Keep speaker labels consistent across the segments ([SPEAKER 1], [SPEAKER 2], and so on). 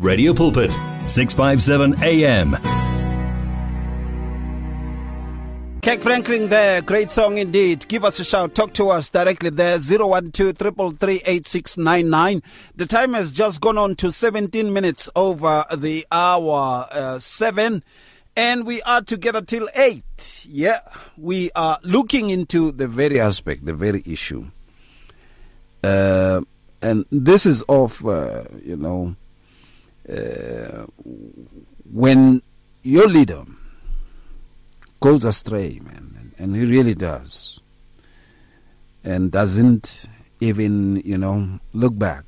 [SPEAKER 1] Radio Pulpit, 657 AM.
[SPEAKER 2] Kirk Franklin there, great song indeed. Give us a shout, talk to us directly there, 012 The time has just gone on to 17 minutes over the hour uh, 7, and we are together till 8. Yeah, we are looking into the very aspect, the very issue. Uh, and this is of, uh, you know, uh, when your leader goes astray, man, and, and he really does, and doesn't even, you know, look back,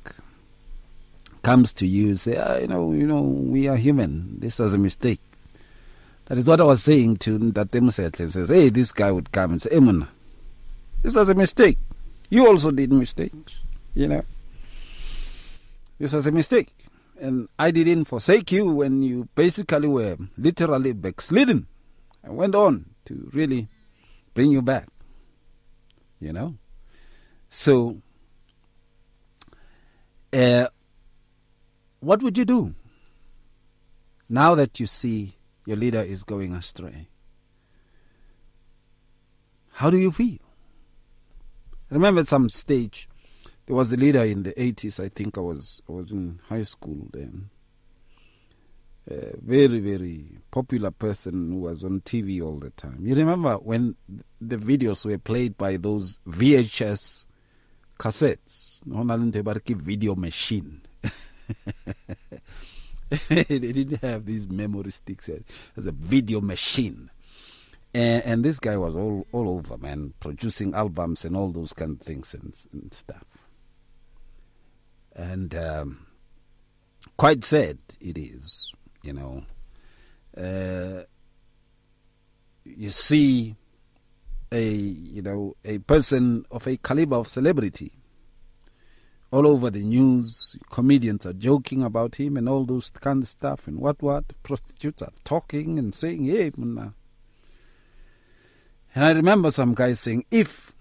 [SPEAKER 2] comes to you, say, ah, you know, you know, we are human. This was a mistake. That is what I was saying to Ntate Msetle. Says, hey, this guy would come and say, Emuna, this was a mistake. You also did mistakes, you know. This was a mistake. And I didn't forsake you when you basically were literally backslidden. I went on to really bring you back. You know? So, uh, what would you do now that you see your leader is going astray? How do you feel? Remember at some stage there was a leader in the 80s. I think I was I was in high school then. A very very popular person who was on TV all the time. You remember when the videos were played by those VHS cassettes? Video machine. they didn't have these memory sticks. Was a video machine. And, and, this guy was all, all over, man, producing albums and all those kind of things and, and stuff and um, quite sad it is, you know. Uh, you see a you know a person of a caliber of celebrity all over the news. Comedians are joking about him and all those kind of stuff and what what. Prostitutes are talking and saying, "Hey, man." And I remember some guy saying, "If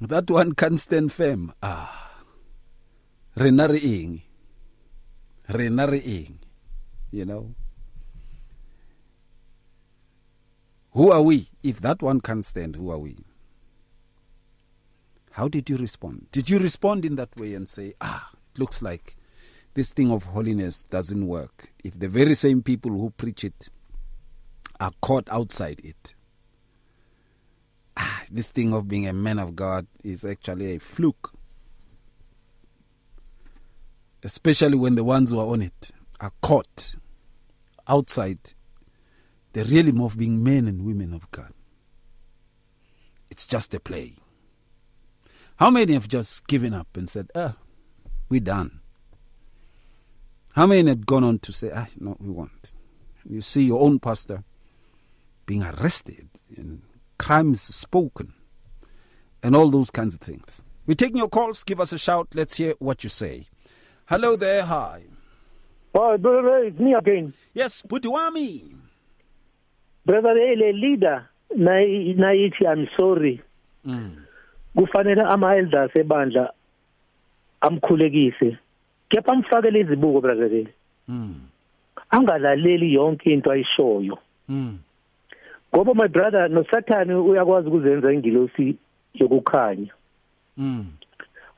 [SPEAKER 2] that one can stand firm, ah." Rena re eng. Rena re eng you know. Who are we? If that one can't stand who are we? How did you respond? Did you respond in that way and say ah it looks like this thing of holiness doesn't work. If the very same people who preach it are caught outside it. Ah this thing of being a man of god is actually a fluke especially when the ones who are on it are caught outside the realm of being men and women of God. It's just a play. How many have just given up and said, ah, we're done? How many had gone on to say, ah, no, we won't? You see your own pastor being arrested and crimes spoken and all those kinds of things. We're taking your calls. Give us a shout. Let's hear what you say. Hello there. Hi.
[SPEAKER 3] Oh, brother, it's me again.
[SPEAKER 2] Yes, Budiwami.
[SPEAKER 3] Brother, le leader na nayithi I'm sorry. Mm. Kufanele ama elders ebandla amkhulekise. Kepha amfakele izibuko brother le. Mm. Angalaleli yonke into ayishoyo. Mm. Ngoba my brother no Satan uyakwazi ukuzenza ingilosi yokukhanya. Mm.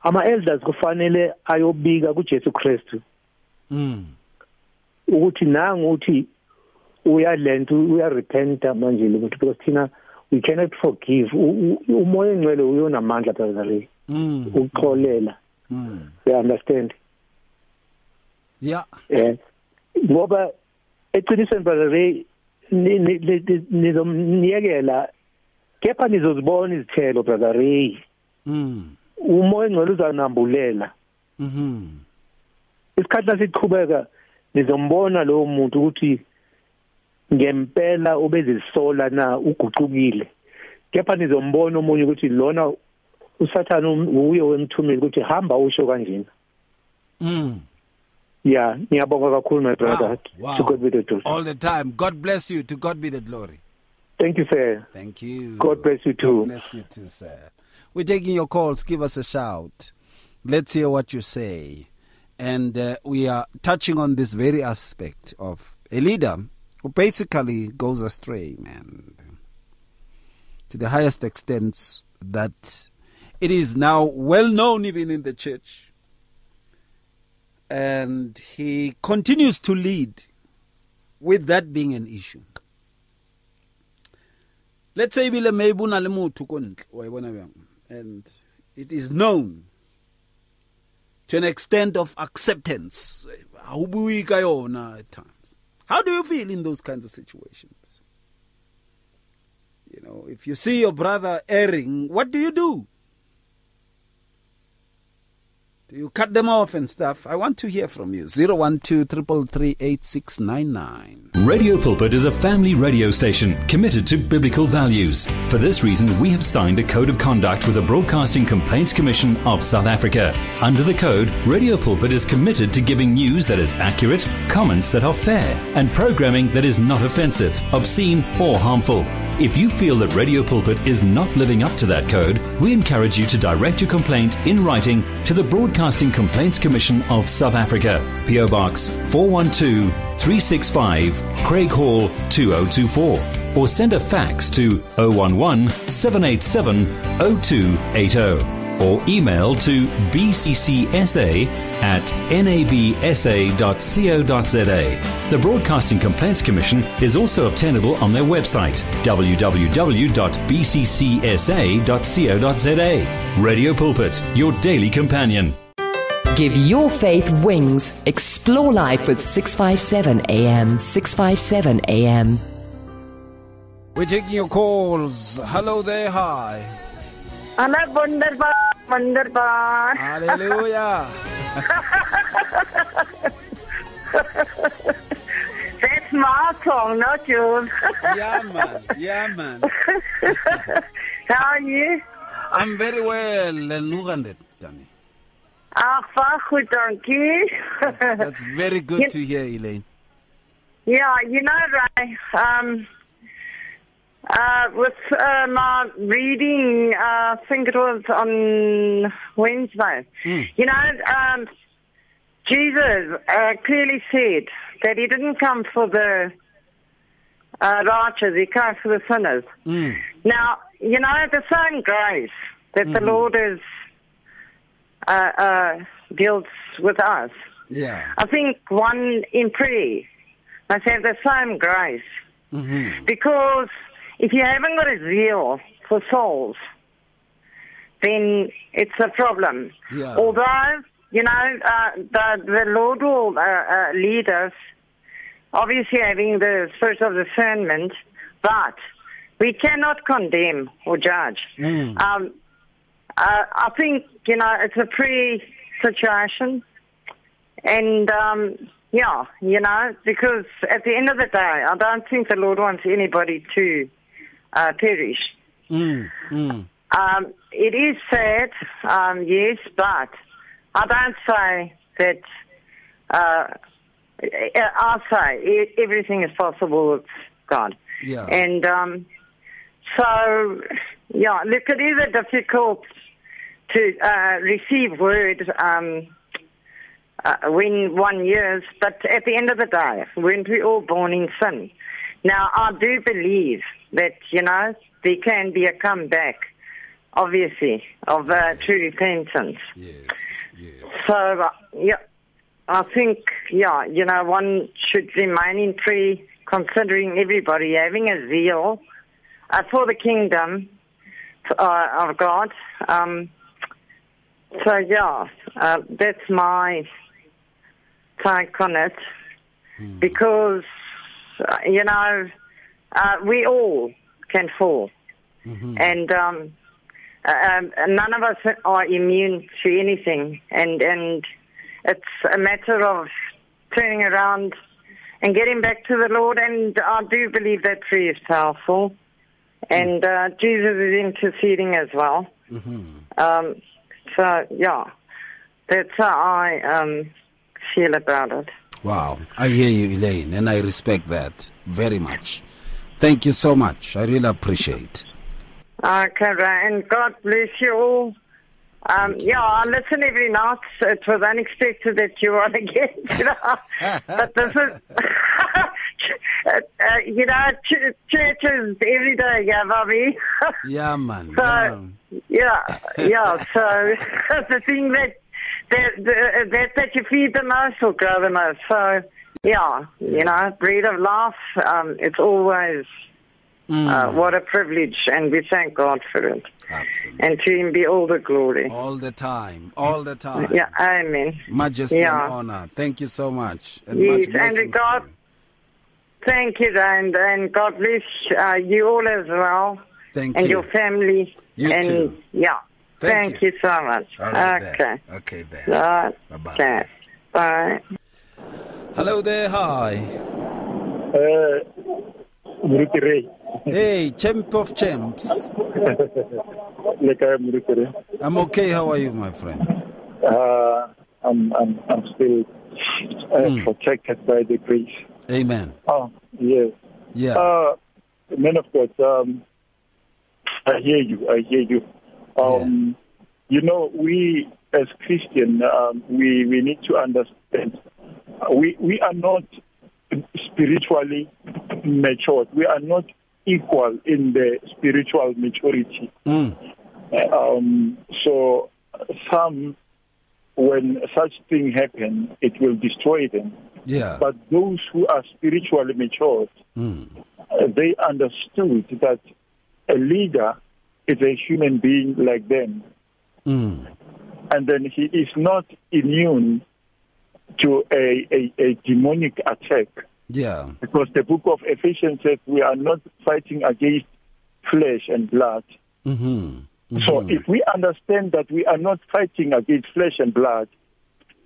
[SPEAKER 3] Ama elders kufanele ayobika kuJesu Kristu. Mm. Ukuthi nanga uthi uyalento uyarepenta manje ukuthi because thina we cannot forgive. Umoya engcwele uyonamandla brother mm. Ukuxolela. Mm. You understand?
[SPEAKER 2] Yeah
[SPEAKER 3] eh ngoba eqinisweni Ray nizomniyekela kepha nizozibona izithelo brother Ray mm. Umoya engcwele uzanambulela. Mhm. Isikhathi lasiqhubeka nizombona lowo muntu ukuthi ngempela ubezisola na uguqukile kepha nizombona omunye ukuthi lona usathana uye wemthumeli ukuthi hamba usho kanjena. Mm yeah ngiyabonga kakhulu my brother.
[SPEAKER 2] Wow. to god be the glory. All the time. God bless you. To god be the glory.
[SPEAKER 3] Thank you sir.
[SPEAKER 2] Thank you.
[SPEAKER 3] God bless you too.
[SPEAKER 2] god bless you too sir. We're taking your calls. Give us a shout. Let's hear what you say. And uh, we are touching on this very aspect of a leader who basically goes astray, man, to the highest extent that it is now well known even in the church. And he continues to lead with that being an issue. Let's say bile maybe una le motho and it is known to an extent of acceptance. At times. How do you feel in those kinds of situations? You know if you see your brother erring what do you do do you cut them off and stuff? I want to hear from you. 012
[SPEAKER 1] Radio Pulpit is a family radio station committed to biblical values. For this reason, we have signed a code of conduct with the Broadcasting Complaints Commission of South Africa. Under the code, Radio Pulpit is committed to giving news that is accurate, comments that are fair, and programming that is not offensive, obscene, or harmful. If you feel that Radio Pulpit is not living up to that code, we encourage you to direct your complaint in writing to the Broadcasting Complaints Commission of South Africa, PO Box 412 365, Craighall 2024, or send a fax to 011 787 0280 or email to bccsa at nabsa.co.za. The Broadcasting Complaints Commission is also obtainable on their website www.bccsa.co.za. Radio Pulpit, your daily companion.
[SPEAKER 4] Give your faith wings. Explore life with 657 AM. 657 AM.
[SPEAKER 2] We're taking your calls. Hello there, hi.
[SPEAKER 5] Hallo, wunderbar, wunderbar.
[SPEAKER 2] Hallelujah.
[SPEAKER 5] That's my song, not yours.
[SPEAKER 2] yeah, man. Yeah, man.
[SPEAKER 5] How are you?
[SPEAKER 2] I'm very well. And it, Danny.
[SPEAKER 5] Ach, baie goed, dankie.
[SPEAKER 2] That's, very good to hear, Elaine.
[SPEAKER 5] Yeah, you know, Ray, um, uh, with uh, my reading, uh, I think it was on Wednesday.
[SPEAKER 2] Mm.
[SPEAKER 5] You know, um, Jesus uh, clearly said that he didn't come for the uh, righteous, he came for the sinners.
[SPEAKER 2] Mm.
[SPEAKER 5] Now, you know, the same grace that the Lord is uh, uh, deals with us.
[SPEAKER 2] Yeah.
[SPEAKER 5] I think one in prayer must have the same grace.
[SPEAKER 2] Mm-hmm.
[SPEAKER 5] Because if you haven't got a zeal for souls, then it's a problem.
[SPEAKER 2] Yeah.
[SPEAKER 5] Although, you know, uh, the, the Lord will uh, uh, lead us, obviously having the spirit of discernment, but we cannot condemn or judge.
[SPEAKER 2] Mm.
[SPEAKER 5] Um, uh, I think, you know, it's a pre situation. And, um, yeah, you know, because at the end of the day, I don't think the Lord wants anybody to uh, perish.
[SPEAKER 2] Mm. Mm.
[SPEAKER 5] Um, it is sad, um, yes, but I don't say that. Uh, I say everything is possible with God,
[SPEAKER 2] Yeah.
[SPEAKER 5] and um, so yeah. Look, it is a difficult to uh, receive word um, uh, when one years, but at the end of the day, weren't we all born in sin? Now, I do believe that you know there can be a comeback obviously, of uh, true repentance.
[SPEAKER 2] Yes. Yes.
[SPEAKER 5] So, uh, yeah, I think, yeah, you know, one should remain in prayer, considering everybody having a zeal uh, for the kingdom uh, of God. Um, so, yeah, uh, that's my take on it. Because, uh, you know, uh, we all can fall. And um, um, none of us are immune to anything, and and it's a matter of turning around and getting back to the Lord. And I do believe that prayer is powerful, and uh, Jesus is interceding as well. Um, so yeah, that's how I um, feel about it.
[SPEAKER 2] Wow. I hear you, Elaine, and I respect that very much. Thank you so much. I really appreciate.
[SPEAKER 5] Okay, and God bless you all. Um, yeah, I listen every night. It was unexpected that you were on again. You know? but this is, uh, uh, you know, ch- churches every day, yeah, Bobby.
[SPEAKER 2] Yeah, man.
[SPEAKER 5] So, yeah, yeah. So the thing that that that, that you feed the most will grow the most. So, yeah, you know, bread of life. Um, it's always uh, what a privilege, and we thank God for it.
[SPEAKER 2] Absolutely.
[SPEAKER 5] And to Him be all the glory.
[SPEAKER 2] All the time. All the time.
[SPEAKER 5] Yeah, Amen.
[SPEAKER 2] Majesty
[SPEAKER 5] Yeah.
[SPEAKER 2] and honor. Thank you so much. And
[SPEAKER 5] Yes,
[SPEAKER 2] much
[SPEAKER 5] and regard-
[SPEAKER 2] you.
[SPEAKER 5] Thank you, and and God bless uh, you all as well,
[SPEAKER 2] Thank
[SPEAKER 5] and
[SPEAKER 2] you.
[SPEAKER 5] your family.
[SPEAKER 2] You
[SPEAKER 5] and
[SPEAKER 2] too.
[SPEAKER 5] yeah,
[SPEAKER 2] Thank
[SPEAKER 5] thank,
[SPEAKER 2] you.
[SPEAKER 5] you. so much.
[SPEAKER 2] Right
[SPEAKER 5] okay,
[SPEAKER 2] there. Okay
[SPEAKER 5] right.
[SPEAKER 2] Bye-bye.
[SPEAKER 5] Okay, bye.
[SPEAKER 2] Hello there. Hi.
[SPEAKER 6] Uh, Ray.
[SPEAKER 2] Hey, champ of champs.
[SPEAKER 6] I am Muruti Ray.
[SPEAKER 2] I'm okay. How are you, my friend?
[SPEAKER 6] Uh, I'm, I'm, I'm still uh, protected by the grace.
[SPEAKER 2] Amen.
[SPEAKER 6] Oh, yes.
[SPEAKER 2] Yeah.
[SPEAKER 6] Uh, man of God, um, I hear you. I hear you. Um, You know, we as Christian, um, we we need to understand. We we are not spiritually matured. We are not equal in the spiritual maturity.
[SPEAKER 2] Mm.
[SPEAKER 6] Um, so some, when such thing happen, it will destroy them.
[SPEAKER 2] Yeah.
[SPEAKER 6] But those who are spiritually matured,
[SPEAKER 2] Mm.
[SPEAKER 6] uh, they understood that a leader is a human being like them,
[SPEAKER 2] Mm.
[SPEAKER 6] and then he is not immune to a, a, a demonic attack.
[SPEAKER 2] Yeah.
[SPEAKER 6] Because the book of Ephesians says we are not fighting against flesh and blood.
[SPEAKER 2] Mm-hmm.
[SPEAKER 6] So if we understand that we are not fighting against flesh and blood,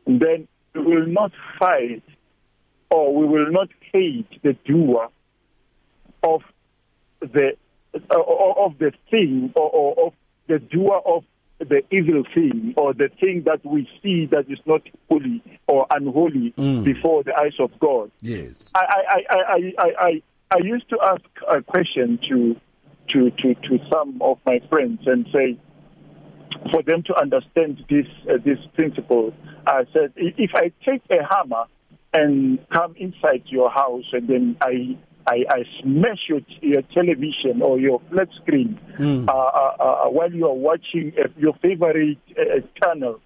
[SPEAKER 6] then we will not fight or we will not hate the doer of the uh, of the thing or, or of the doer of the evil thing or the thing that we see that is not holy or unholy
[SPEAKER 2] Mm.
[SPEAKER 6] before the eyes of God.
[SPEAKER 2] Yes.
[SPEAKER 6] I, I, I, I, I, I, I used to ask a question to, to, to, to some of my friends and say, for them to understand this, uh, this principle, I said, if I take a hammer and come inside your house and then I, I, I smash your, your television or your flat screen
[SPEAKER 2] Mm.
[SPEAKER 6] uh, uh, uh, while you are watching uh, your favorite uh, channel,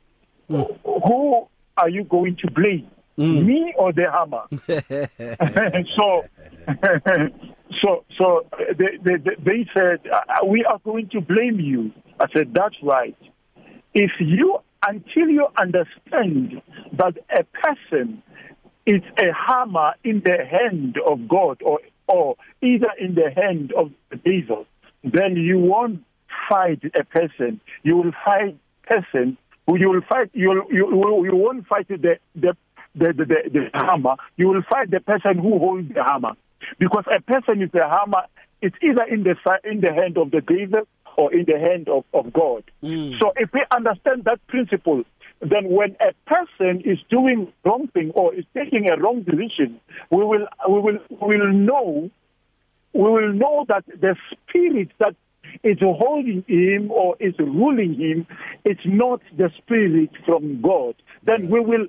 [SPEAKER 6] who are you going to blame? Me or the hammer? so, so, so they, they, they said, uh, we are going to blame you. I said, that's right. If you, until you understand that a person is a hammer in the hand of God or, or either in the hand of the devil, then you won't fight a person. You will fight person who you will fight. You you you, won't fight the the, the the the hammer. You will fight the person who holds the hammer, because a person is a hammer. It's either in the in the hand of the devil or in the hand of, of God. Hmm. So if we understand that principle, then when a person is doing wrong thing or is taking a wrong decision, we will we will we will know we will know that the spirit that is holding him or is ruling him is not the spirit from God. Then we will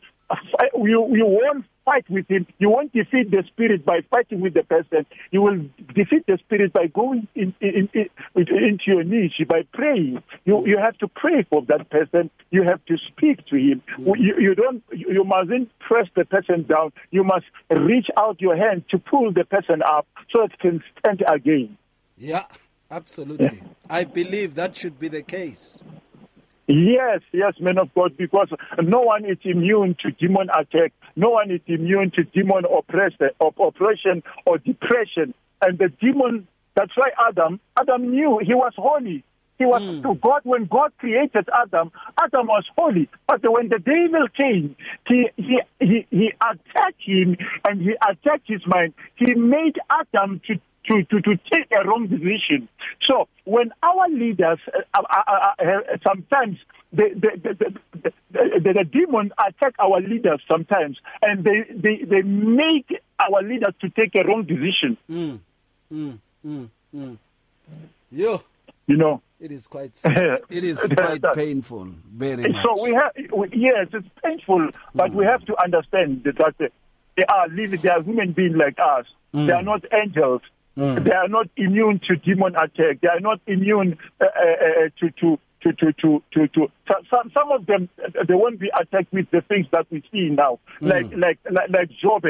[SPEAKER 6] you you won't fight with him. You won't defeat the spirit by fighting with the person. You will defeat the spirit by going in, in, in, into your niche by praying. You you have to pray for that person. You have to speak to him. Mm. You, you don't you mustn't press the person down. You must reach out your hand to pull the person up so it can stand again.
[SPEAKER 2] Yeah. Absolutely. I believe that should be the case.
[SPEAKER 6] Yes, yes, man of God, because no one is immune to demon attack. No one is immune to demon oppression, op- oppression or depression. And the demon, that's why Adam, Adam knew he was holy. He was hmm. to God when God created Adam. Adam was holy, but when the devil came, he he he, he attacked him and he attacked his mind. He made Adam to to, to, to take a wrong decision. So when our leaders, uh, uh, uh, uh, sometimes the the, the, the, the, demons attack our leaders sometimes, and they, they, they make our leaders to take a wrong decision.
[SPEAKER 2] Mm, mm, mm, mm. Yo.
[SPEAKER 6] You know.
[SPEAKER 2] It is quite. it is quite painful. Very much.
[SPEAKER 6] So we have. We, yes, it's painful, but mm. we have to understand that they are living. They are human beings like us. Mm. They are not angels. Mm. They are not immune to demon attack. They are not immune uh, uh, uh to, to to to to to to some some of them they won't be attacked with the things that we see now mm. like, like like like Job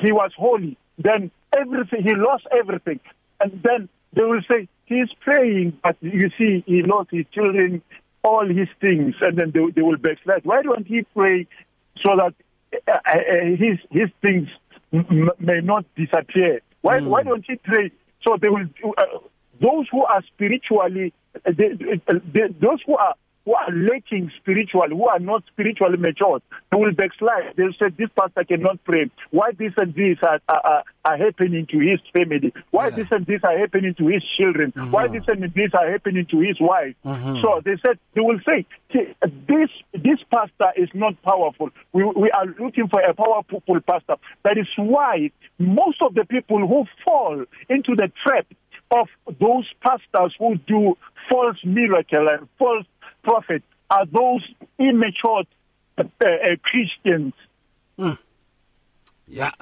[SPEAKER 6] he was holy then everything he lost everything and then they will say he's praying but you see he lost his children all his things and then they, they will backslide why don't he pray so that uh, uh, uh his his things m- may not disappear why mm. why don't you pray so they will uh, those who are spiritually they, they, those who are who are lacking spiritual, who are not spiritually mature, they will backslide. They'll say, This pastor cannot pray. Why this and this are, are, are happening to his family? Why yeah. this and this are happening to his children? Mm-hmm. Why this and this are happening to his wife? Mm-hmm. So they said, they will say, This this pastor is not powerful. We, we are looking for a powerful pastor. That is why most of the people who fall into the trap of those pastors who do false miracle and false prophet are those immature uh, uh, Christians.
[SPEAKER 2] Mm. Yeah,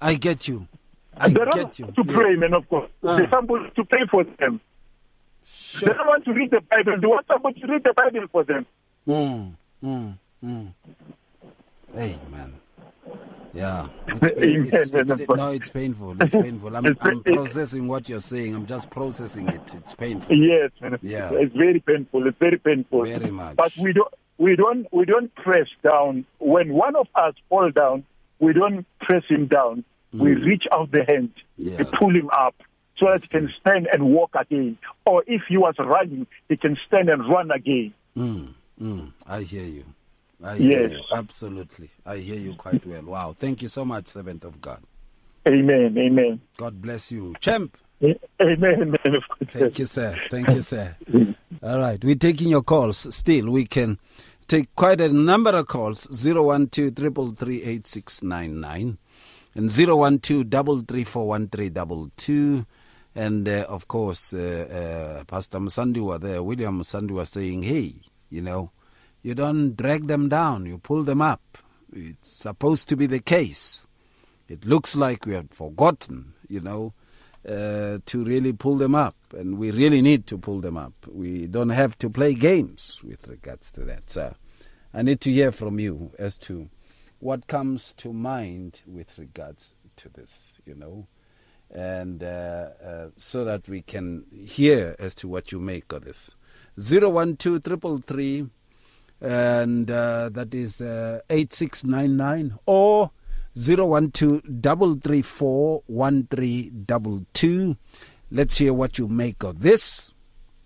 [SPEAKER 2] I get you. I
[SPEAKER 6] they
[SPEAKER 2] get you.
[SPEAKER 6] To yeah. pray, man, of course. Uh. They somebody to pray for them. Sure. They don't want to read the Bible. They want somebody to read the Bible for them.
[SPEAKER 2] Mm, mm, mm. Hey, man. Yeah. It's, it's, it's, no, it's painful. It's painful. I'm, I'm processing what you're saying. I'm just processing it. It's painful.
[SPEAKER 6] Yes, yeah. It's very painful. It's very painful.
[SPEAKER 2] Very much.
[SPEAKER 6] But we don't we don't we don't press down. When one of us fall down, we don't press him down. Mm. We reach out the hand yeah. and pull him up so that he can stand and walk again. Or if he was running, he can stand and run again.
[SPEAKER 2] Mm. Mm. I hear you. I
[SPEAKER 6] yes.
[SPEAKER 2] You. Absolutely. I hear you quite well. Wow. Thank you so much, servant of God.
[SPEAKER 6] Amen. Amen.
[SPEAKER 2] God bless you. Champ.
[SPEAKER 6] Amen.
[SPEAKER 2] Thank you, sir. Thank you, sir. All right. We're taking your calls. Still, we can take quite a number of calls 012 333 and 012 And uh, of course, uh, uh, Pastor Musandiwa there, William Musandiwa saying, hey, you know, you don't drag them down, you pull them up. It's supposed to be the case. It looks like we have forgotten, you know, uh, to really pull them up. And we really need to pull them up. We don't have to play games with regards to that. So I need to hear from you as to what comes to mind with regards to this, you know, and uh, uh, so that we can hear as to what you make of this. 012 333 and uh, that is uh, 8699 or 012 Let's hear what you make of this.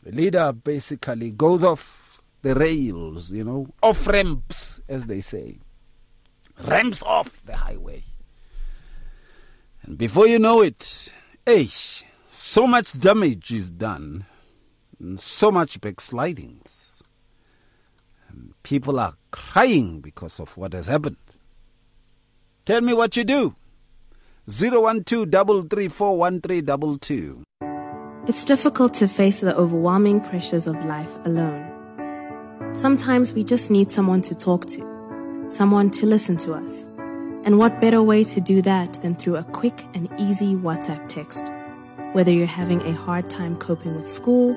[SPEAKER 2] The leader basically goes off the rails, you know, off ramps, as they say. Ramps off the highway. And before you know it, hey, so much damage is done, and so much backslidings People are crying because of what has happened. Tell me what you do. 12
[SPEAKER 7] It's difficult to face the overwhelming pressures of life alone. Sometimes we just need someone to talk to, someone to listen to us. And what better way to do that than through a quick and easy WhatsApp text? Whether you're having a hard time coping with school,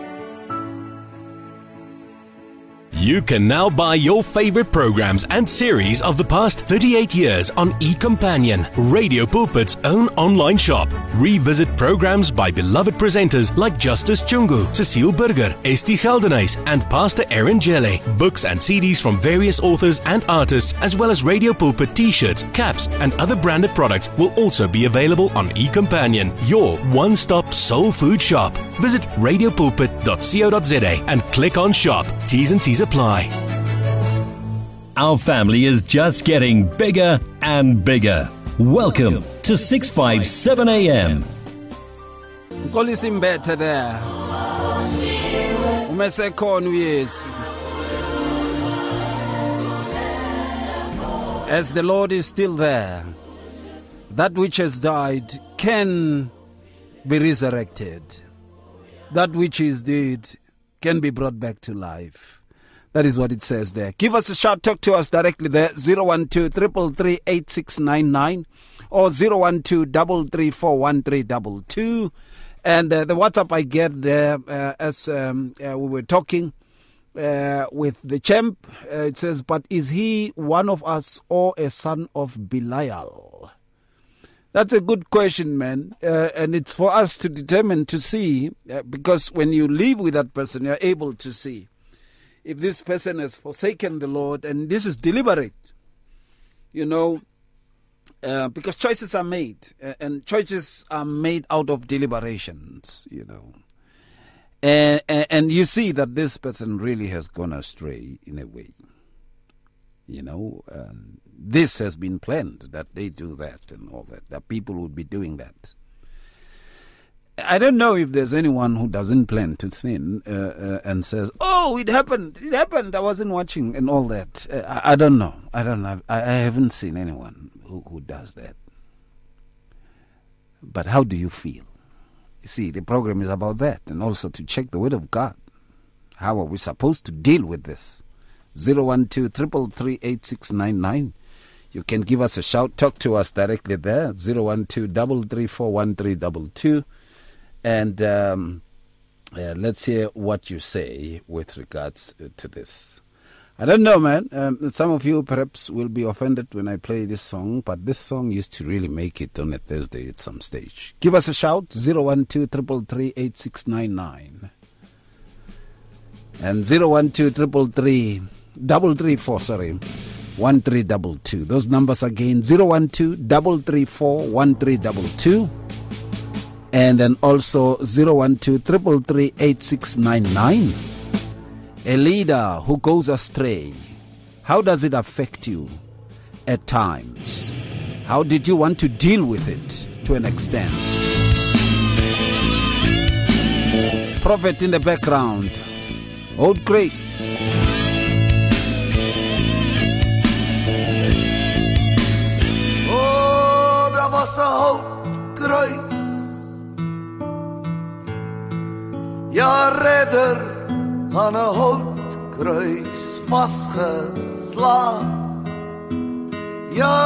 [SPEAKER 8] You can now buy your favorite programs and series of the past 38 years on eCompanion, Radio Pulpit's own online shop. Revisit programs by beloved presenters like Justice Chungu, Cecile Burger, Esti Geldenhuys, and Pastor Aaron Jelle. Books and CDs from various authors and artists, as well as Radio Pulpit t-shirts, caps, and other branded products will also be available on eCompanion, your one-stop soul food shop. Visit radiopulpit.co.za and click on shop. T's and C's apply.
[SPEAKER 1] Our family is just getting bigger and bigger. Welcome to 657 AM.
[SPEAKER 2] Nkolisi Mbethe there. Umesekhona uYesu. As the Lord is still there, that which has died can be resurrected. That which is dead can be brought back to life. That is what it says there. Give us a shout. Talk to us directly there. 012 333 8699 or 012 334 And uh, the WhatsApp I get there uh, as um, uh, we were talking uh, with the champ, uh, it says, But is he one of us or a son of Belial? That's a good question, man. Uh, and it's for us to determine to see, uh, because when you live with that person, you're able to see if this person has forsaken the Lord, and this is deliberate, you know, uh, because choices are made, uh, and choices are made out of deliberations, you know. And, and, you see that this person really has gone astray in a way. You know, um, this has been planned that they do that and all that, that people would be doing that. I don't know if there's anyone who doesn't plan to sin uh, uh, and says, "Oh, it happened, it happened. I wasn't watching," and all that. Uh, I, I, don't know. I don't know. I, I haven't seen anyone who, who does that. But how do you feel? You see, the program is about that, and also to check the Word of God. How are we supposed to deal with this? Zero one two triple three eight six nine nine. You can give us a shout. Talk to us directly there. Zero one two double three four one three double two. And um, uh, let's hear what you say with regards uh, to this. I don't know, man. Um, some of you perhaps will be offended when I play this song, but this song used to really make it on a Thursday at some stage. Give us a shout 012 333 and 012 333 sorry 1322. Those numbers again 012 334 1322 and then also 012 333 A leader who goes astray, how does it affect you at times? How did you want to deal with it to an extent? Prophet in the background, old grace.
[SPEAKER 9] Oh, Ja, redder aan 'n houtkruis vasgeslaan. Ja,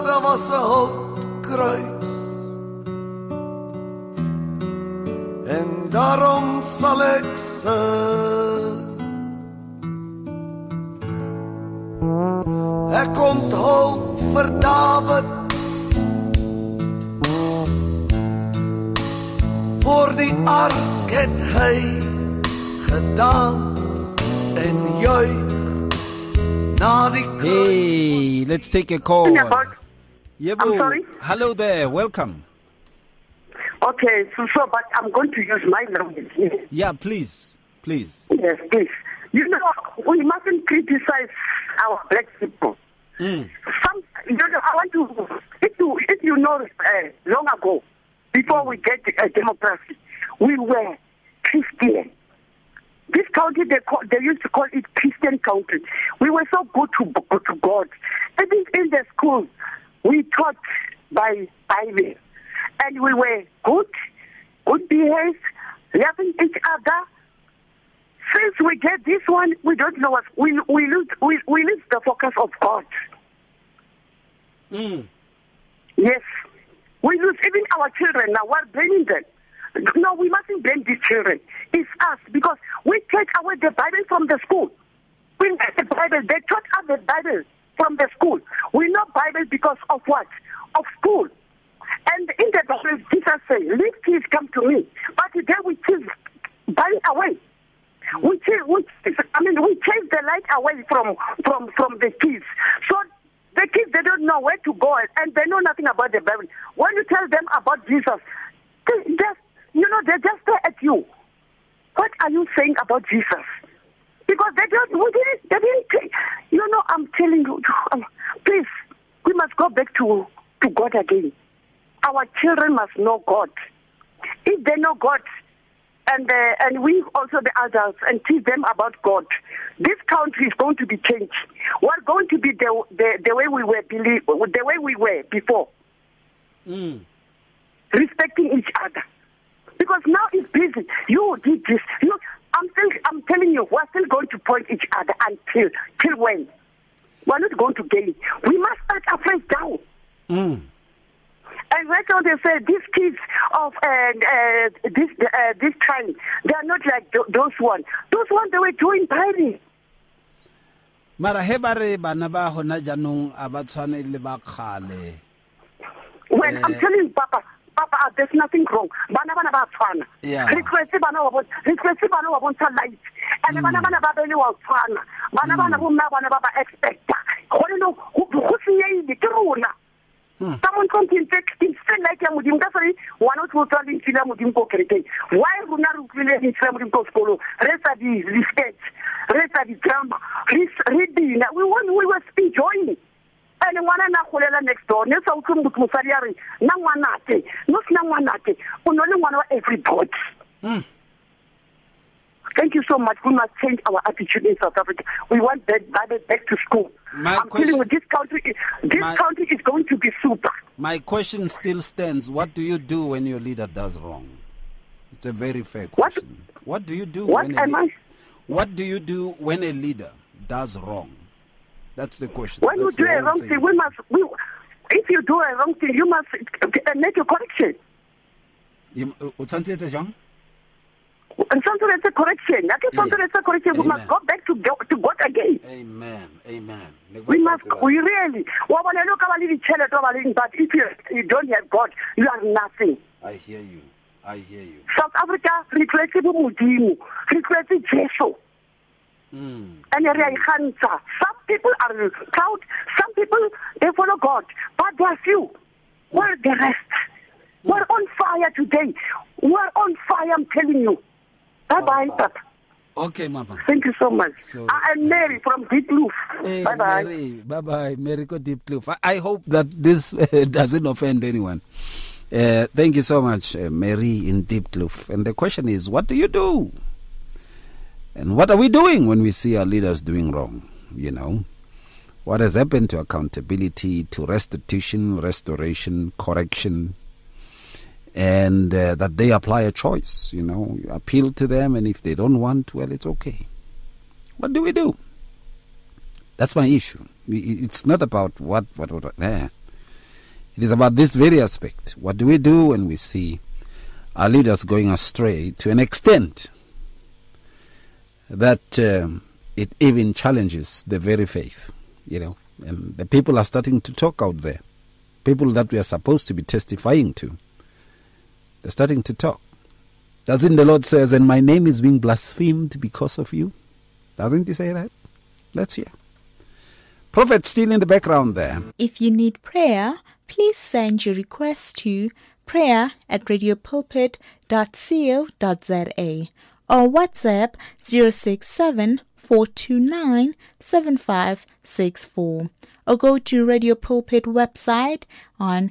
[SPEAKER 9] daar was 'n houtkruis. En daarom sal ek sing. Ek kom toe vir Dawid voor die ark het hy gedans en juig na die
[SPEAKER 2] Hey, let's take a call.
[SPEAKER 10] Yeah, I'm sorry?
[SPEAKER 2] Hello there, welcome.
[SPEAKER 10] Okay, so, so but I'm going to use my language.
[SPEAKER 2] Yeah, please, please.
[SPEAKER 10] Yes, please. You know, we mustn't criticize our black people.
[SPEAKER 2] Mm.
[SPEAKER 10] Some, you know, I want to, if you, if you know, uh, long ago, before we get a democracy, we were Christian. This county, they, call, they used to call it Christian country. We were so good to, good to God. Even in the school, we taught by Bible. And we were good, good behaved, loving each other. Since we get this one, we don't know what we we lose we, we lose the focus of God.
[SPEAKER 2] Mm.
[SPEAKER 10] Yes. We lose even our children now. We're blaming them. No, we mustn't blame these children. It's us because we take away the Bible from the school. We know the Bible. They taught us the Bible from the school. We know Bible because of what? Of school. And in the Bible, Jesus said, "Leave kids come to me." But today we choose Bible away. We chase, we chase, I mean, we chase the light away from from from the kids. So the kids they don't know where to go and they know nothing about the Bible. When you tell them about Jesus, they just you know they just stare at you. What are you saying about Jesus? because they don't. We didn't. They didn't. You know, I'm telling you, um, please, we must go back to to God again. Our children must know God. If they know God, and uh, and we also the adults and teach them about God, this country is going to be changed. We're going to be the the, the way we were believe, the way we were before, respecting each other. Because now it's busy. You did this. You, I'm still, I'm telling you, we're still going to point each other until till when? We're not going to get it. We must start afresh down.
[SPEAKER 2] Mm.
[SPEAKER 10] And right now they say these kids of uh, uh, this uh, this time they are not like th- those ones. Those ones they were doing binding.
[SPEAKER 2] mara he ba re bana ba jaanong a ba tshwane le ba kgale
[SPEAKER 10] When I'm
[SPEAKER 2] Eh.
[SPEAKER 10] telling you, Papa, Papa, uh, there's nothing wrong. Bana bana ba tshwana. Re bana wa bona, re bana wa bontsha light. And bana bana ba bele wa tshwana. Bana bana bo mma bana ba ba expecta. Gone no go senyehile ke rona. Someone something take instead like ya modimo ka sore ngwana o tlotsa le ntshile ya modimo ko kerekeng why rona re utlwile ntshile ya modimo ko sekolong re sa di sketch re sa di drama re bina we were we were enjoying ene ngwana na golela next door ne sa utlwe mosadi ya re nna ngwanake no sena ngwanake o no le ngwana wa everybody Thank you so much. We must change our attitude in South Africa. We want that Bible back to school.
[SPEAKER 2] My
[SPEAKER 10] I'm
[SPEAKER 2] question-
[SPEAKER 10] telling you, this country, is, this
[SPEAKER 2] My-
[SPEAKER 10] country is going to be super.
[SPEAKER 2] my question still stands what do you do when your leader does wrong it's a very fair question what, do you do
[SPEAKER 10] what
[SPEAKER 2] when a
[SPEAKER 10] am
[SPEAKER 2] lea-
[SPEAKER 10] I-
[SPEAKER 2] what do you do when a leader does wrong that's the question
[SPEAKER 10] When you do a wrong thing, we must. We, if you do a wrong thing, you must uh, make a correction.
[SPEAKER 2] You- o tshwanetse etse jang?
[SPEAKER 10] And something that's a correction. Like if something that's a correction, we must go back to go, to God again.
[SPEAKER 2] amen. Amen.
[SPEAKER 10] We must. We really. Wa bona lo ka ba le ditšhelete, wa ba But if you, you don't have God, you are nothing.
[SPEAKER 2] i hear you. I hear you.
[SPEAKER 10] South Africa re tlwaetse bo modimo re tlwaetse jesu
[SPEAKER 2] mm.
[SPEAKER 10] and re a ikgantsha. Some people are proud some people they follow god but there are few. Where the rest? We're on fire today. We're on fire i'm telling you bye bye papa
[SPEAKER 2] okay mama
[SPEAKER 10] thank you so much
[SPEAKER 2] So-
[SPEAKER 10] i am mary from Diepkloof
[SPEAKER 2] Hey,
[SPEAKER 10] bye bye
[SPEAKER 2] Mary, bye bye, Mary Go Diepkloof. I, I hope that this doesn't offend anyone. Uh, thank you so much, uh, Mary in Diepkloof. And the question is, what do you do? And what are we doing when we see our leaders doing wrong? You know, what has happened to accountability, to restitution, restoration, correction, and uh, that they apply a choice? You know, you appeal to them, and if they don't want, well, it's okay. What do we do? That's my issue. It's not about what, what, what, what eh. It is about this very aspect. What do we do when we see our leaders going astray to an extent that um, it even challenges the very faith, you know? And the people are starting to talk out there. People that we are supposed to be testifying to. They're starting to talk. Doesn't the Lord says, and my name is being blasphemed because of you? Doesn't he say that? Let's hear. Prophet still in the background there.
[SPEAKER 11] If you need prayer, please send your request to prayer at radiopulpit.co.za or WhatsApp 067 429 7564 or go to Radio Pulpit website on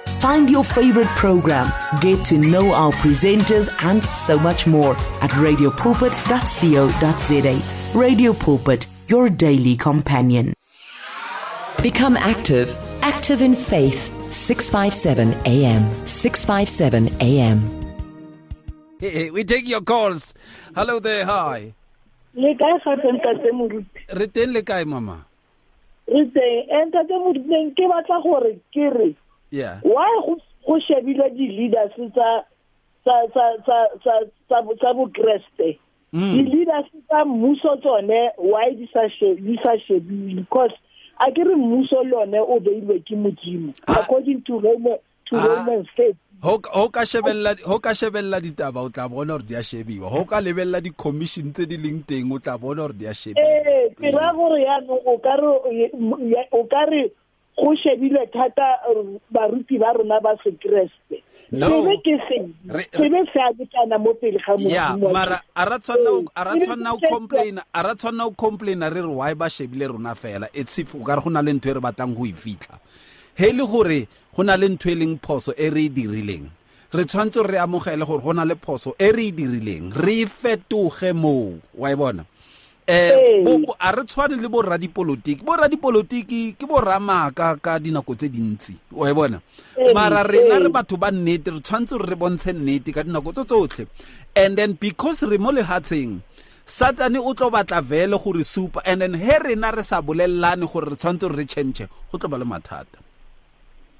[SPEAKER 12] Find your favorite program, get to know our presenters, and so much more at radiopulpit.co.za. Radio Pulpit, your daily companion.
[SPEAKER 4] Become active. Active in faith. 657 AM. 657 AM.
[SPEAKER 2] Hey, we take your calls. Hello there, hi.
[SPEAKER 13] le kae gape ntate moruti
[SPEAKER 2] Re teng le kae, mama?
[SPEAKER 13] re teng e ntate moruteng ke batla gore ke re
[SPEAKER 2] Yeah.
[SPEAKER 13] why go go shebile di-leaders tsa tsa tsa tsa tsa tsa bo- tsa bokreste? Di-leaders tsa mmuso tsone why di sa she- di sa shebiwe because a ke re mmuso le one o beilwe ke modimo according to Roman to Roman faith.
[SPEAKER 2] Ho ka- ho ka shebella ho ka shebella ditaba o tla bona hore di a shebiwa. Ho ka lebella di-commission tse di leng teng o tla bona hore di a shebiwa.
[SPEAKER 13] Ee ke ra gore yaanong o ka re ya- o ka re go shebilwe thata eh, baruti ba rona ba sekeresete
[SPEAKER 2] No.
[SPEAKER 13] sebe ke seng sebe se a lekana mo pele ga
[SPEAKER 2] ya
[SPEAKER 13] Modimo. wa
[SPEAKER 2] mara
[SPEAKER 13] rona.
[SPEAKER 2] a ra tshwanna ho- a ra
[SPEAKER 13] Ee,
[SPEAKER 2] tshwanna ho
[SPEAKER 13] ebile
[SPEAKER 2] complaina a ra tshwanna ho complaina re re why ba shebile rona fela. It's if o ka re go na le ntho e re batlang go e fitlha. He e le gore go na le ntho e leng phoso e re e dirileng re tshwanetse re amogele gore go na le phoso e re e dirileng. Re e fetoge moo wa e bona? Um bo- bo- a re tshwane le borra dipolotiki borra dipolotiki ke borramaka ka dinako tse dintsi. Wa e bona?
[SPEAKER 13] Ee,
[SPEAKER 2] mara rena re
[SPEAKER 13] ee.
[SPEAKER 2] batho ba nnete re tshwanetse gore re bontshe nnete ka dinako tse tsotlhe and then because re mo lehatsheng satane o tlo batla vele gore supa. And then he rena re sa bolelelane gore re tshwanetse gore re change go tlo ba le mathata.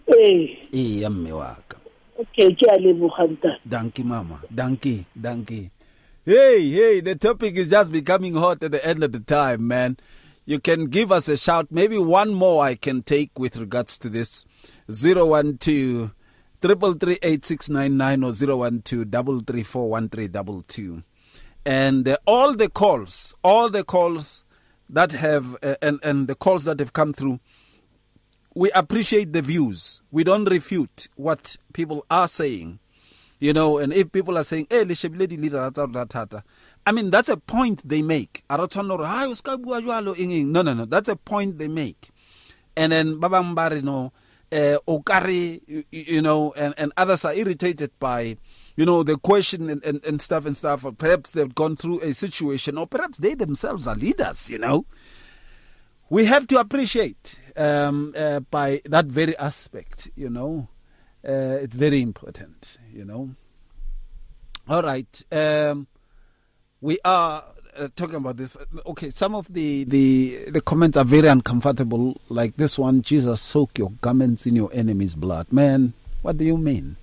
[SPEAKER 13] Ee.
[SPEAKER 2] Ee ya mme wa ka.
[SPEAKER 13] Okay ke a leboga ntate.
[SPEAKER 2] Danki mama. Danki danki hey hey the topic is just becoming hot at the end of the time man you can give us a shout maybe one more i can take with regards to this 012 or 012 3341322 and uh, all the calls all the calls that have uh, and and the calls that have come through we appreciate the views. We don't refute what people are saying. You know, and if people are saying, hey, le shebile di leader tsa rona thata," I mean, that's a point they make. No, no, no. That's a point they make. And then, ba bang ba re, no, uh, okare, you, you know, and, and others are irritated by, you know, the question and, and, and stuff and stuff. Or perhaps they've gone through a situation, or perhaps they themselves are leaders, you know we have to appreciate um, uh, by that very aspect, you know. Uh, it's very important, you know. All right. Um, we are uh, talking about this. Okay, some of the, the, the comments are very uncomfortable, like this one Jesus, soak your garments in your enemy's blood. Man, what do you mean?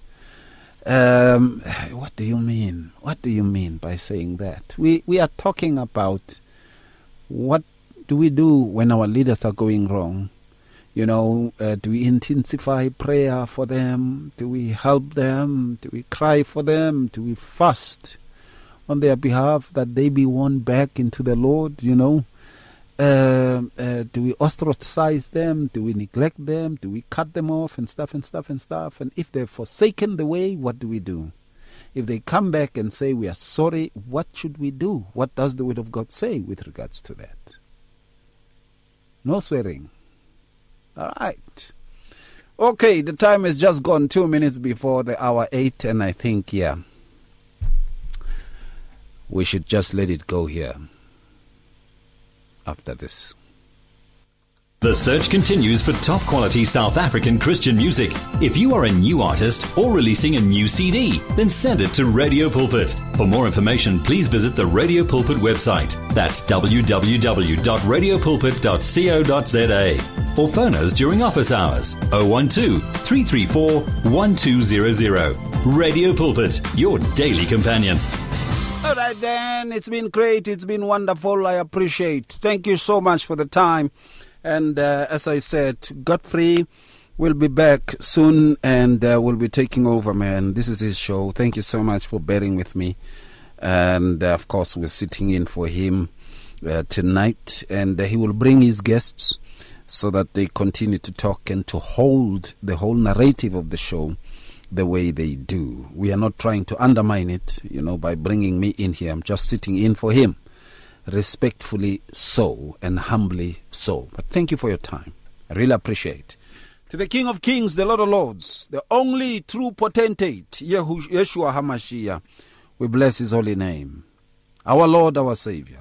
[SPEAKER 2] Um, what do you mean? What do you mean by saying that? We, we are talking about what do we do when our leaders are going wrong? You know, uh, do we intensify prayer for them? Do we help them? Do we cry for them? Do we fast on their behalf that they be won back into the Lord? You know, uh, uh, do we ostracize them? Do we neglect them? Do we cut them off and stuff and stuff and stuff? And if they've forsaken the way, what do we do? If they come back and say we are sorry, what should we do? What does the Word of God say with regards to that? No swearing. All right. Okay, the time has just gone two minutes before the hour eight, and I think, yeah, we should just let it go here after this.
[SPEAKER 1] The search continues for top quality South African Christian music. If you are a new artist or releasing a new CD, then send it to Radio Pulpit. For more information, please visit the Radio Pulpit website. That's www.radiopulpit.co.za. Or phone us during office hours 012 334 1200. Radio Pulpit, your daily companion.
[SPEAKER 2] All right, then. It's been great. It's been wonderful. I appreciate. Thank you so much for the time. And uh, as I said, Godfrey will be back soon and uh, will be taking over, man. This is his show. Thank you so much for bearing with me. And uh, of course, we're sitting in for him uh, tonight. And uh, he will bring his guests so that they continue to talk and to hold the whole narrative of the show the way they do. We are not trying to undermine it, you know, by bringing me in here. I'm just sitting in for him, respectfully so and humbly so. But thank you for your time. I really appreciate. To the King of Kings, the Lord of Lords, the only true potentate, Yeshua HaMashiach, we bless his holy name. Our Lord, our Savior,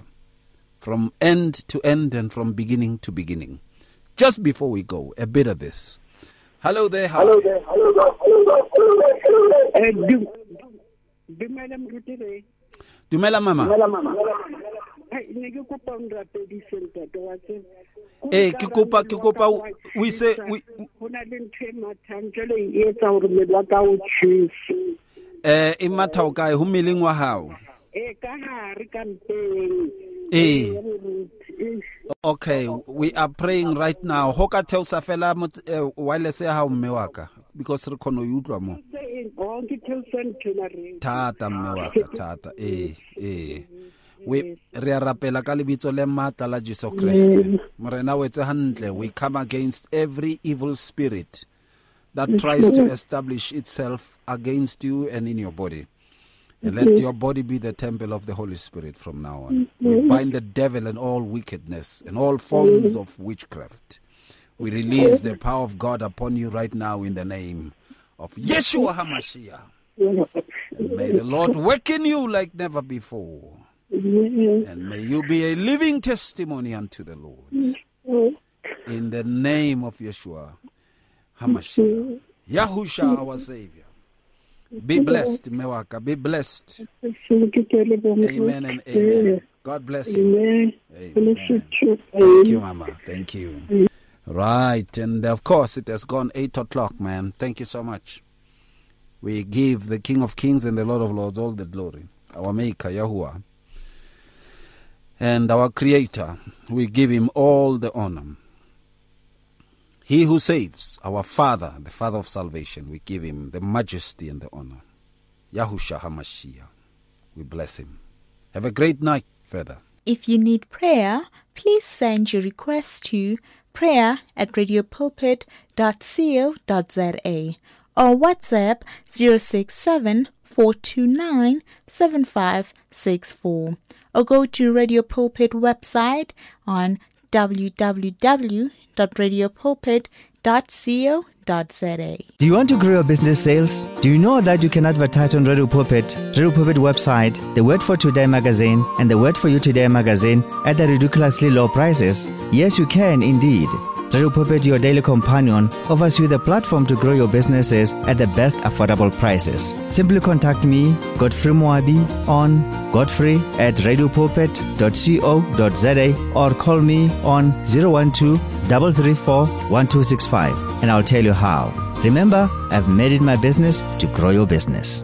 [SPEAKER 2] from end to end and from beginning to beginning. Just before we go, a bit of this. Hello there. Hi.
[SPEAKER 14] Hello there. Hello there. Hello there. Hello there. Hello there. Eh, dumela moruti re
[SPEAKER 2] Dumela mama.
[SPEAKER 14] mama eh, ne ke kopa o nrapedise ntate wa tseba
[SPEAKER 2] Eh, ke kopa ke kopa o o ise o-
[SPEAKER 14] go na le ntho e mathang jale e etsa gore mmele wa ka o tšhese
[SPEAKER 2] eh e matha o kae ho mmeleng wa hao
[SPEAKER 14] e ka ka hare campaign
[SPEAKER 2] Eh.
[SPEAKER 14] Eh,
[SPEAKER 2] Okay, we are praying right now. Ho ka theosa fela eh, wireless ya hao mme because re kgona ho e utlwa mo.
[SPEAKER 14] se- ke Telson tjena re.
[SPEAKER 2] Thata mme wa thata. Eh eh. We re a rapela ka lebitso le matla la Jesu Kriste. Morena o etse. We come against every evil spirit that tries to establish itself against you and in your body. And let your body be the temple of the Holy Spirit from now on. Mm-hmm.
[SPEAKER 14] We
[SPEAKER 2] bind the devil and all wickedness and all forms mm-hmm. of witchcraft. We release the power of God upon you right now in the name of Yeshua mm-hmm. HaMashiach. And may the Lord work in you like never before. And may you be a living testimony unto the Lord. In the name of Yeshua HaMashiach. Yahusha, our Savior. Be blessed, Mewaka. Be blessed. Amen and amen. God bless you.
[SPEAKER 14] Amen.
[SPEAKER 2] Thank you, Mama. Thank you. Right. And of course, it has gone 8 o'clock, man. Thank you so much. We give the King of Kings and the Lord of Lords all the glory. Our Maker, Yahuwah. And our Creator, we give him all the honor. He who saves, our Father, the Father of salvation, we give him the majesty and the honor. Yahusha HaMashiach. We bless him. Have a great night further.
[SPEAKER 11] If you need prayer, please send your request to prayer at radiopulpit.co.za or WhatsApp 067 429 7564 or go to Radio Pulpit website on www.radiopulpit.co.za.
[SPEAKER 15] Do you want to grow your business sales? Do you know that you can advertise on Radio Pulpit, Radio Pulpit website, the Word for Today magazine, and the Word for You Today magazine at the ridiculously low prices? Yes, you can indeed. Radio Pulpit, your daily companion, offers you the platform to grow your businesses at the best affordable prices. Simply contact me, Godfrey Moabi, on godfrey at radiopulpit.co.za or call me on 012 334 1265 and I'll tell you how. Remember, I've made it my business to grow your business.